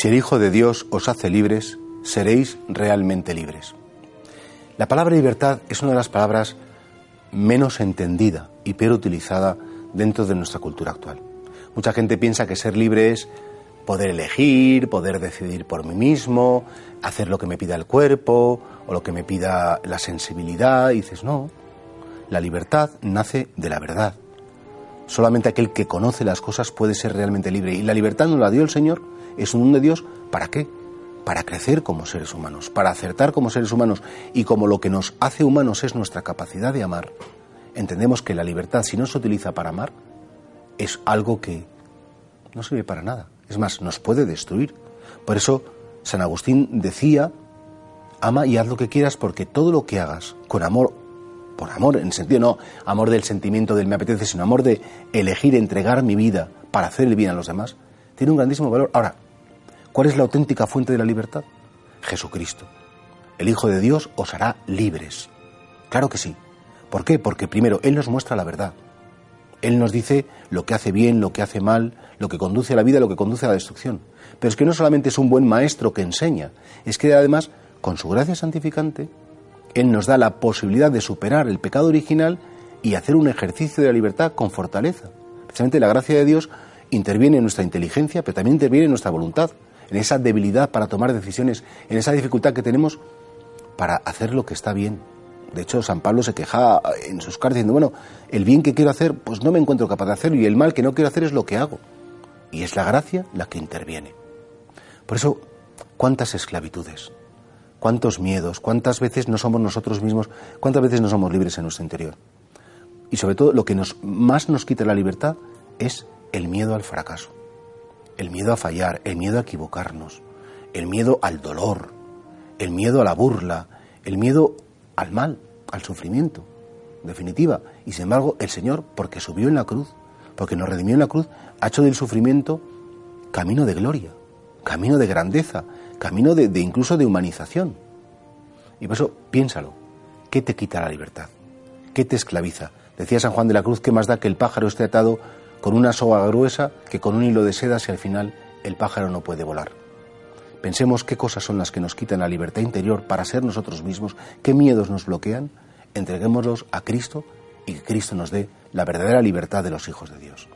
Si el Hijo de Dios os hace libres, seréis realmente libres. La palabra libertad es una de las palabras menos entendida y peor utilizada dentro de nuestra cultura actual. Mucha gente piensa que ser libre es poder elegir, poder decidir por mí mismo, hacer lo que me pida el cuerpo o lo que me pida la sensibilidad. Y dices, no, la libertad nace de la verdad. Solamente aquel que conoce las cosas puede ser realmente libre. Y la libertad nos la dio el Señor, es un don de Dios, ¿para qué? Para crecer como seres humanos, para acertar como seres humanos. Y como lo que nos hace humanos es nuestra capacidad de amar, entendemos que la libertad, si no se utiliza para amar, es algo que no sirve para nada. Es más, nos puede destruir. Por eso San Agustín decía, ama y haz lo que quieras porque todo lo que hagas con amor, por amor, en sentido no amor del sentimiento del me apetece, sino amor de elegir entregar mi vida para hacer el bien a los demás, tiene un grandísimo valor. Ahora, ¿cuál es la auténtica fuente de la libertad? Jesucristo. El Hijo de Dios os hará libres. Claro que sí. ¿Por qué? Porque primero Él nos muestra la verdad. Él nos dice lo que hace bien, lo que hace mal, lo que conduce a la vida, lo que conduce a la destrucción. Pero es que no solamente es un buen maestro que enseña, es que además, con su gracia santificante, Él nos da la posibilidad de superar el pecado original y hacer un ejercicio de la libertad con fortaleza. Precisamente la gracia de Dios interviene en nuestra inteligencia, pero también interviene en nuestra voluntad, en esa debilidad para tomar decisiones, en esa dificultad que tenemos para hacer lo que está bien, de hecho, San Pablo se quejaba en sus cartas diciendo, bueno, el bien que quiero hacer, pues no me encuentro capaz de hacerlo, y el mal que no quiero hacer es lo que hago. Y es la gracia la que interviene. Por eso, ¿cuántas esclavitudes? ¿Cuántos miedos? ¿Cuántas veces no somos nosotros mismos? ¿Cuántas veces no somos libres en nuestro interior? Y sobre todo, lo que más nos quita la libertad es el miedo al fracaso, el miedo a fallar, el miedo a equivocarnos, el miedo al dolor, el miedo a la burla, el miedo al mal, al sufrimiento, en definitiva. Y sin embargo, el Señor, porque subió en la cruz, porque nos redimió en la cruz, ha hecho del sufrimiento camino de gloria, camino de grandeza, camino de, incluso de humanización. Y por eso, piénsalo, ¿qué te quita la libertad? ¿Qué te esclaviza? Decía San Juan de la Cruz que más da que el pájaro esté atado con una soga gruesa que con un hilo de seda si al final el pájaro no puede volar. Pensemos qué cosas son las que nos quitan la libertad interior para ser nosotros mismos, qué miedos nos bloquean, entreguémoslos a Cristo y que Cristo nos dé la verdadera libertad de los hijos de Dios.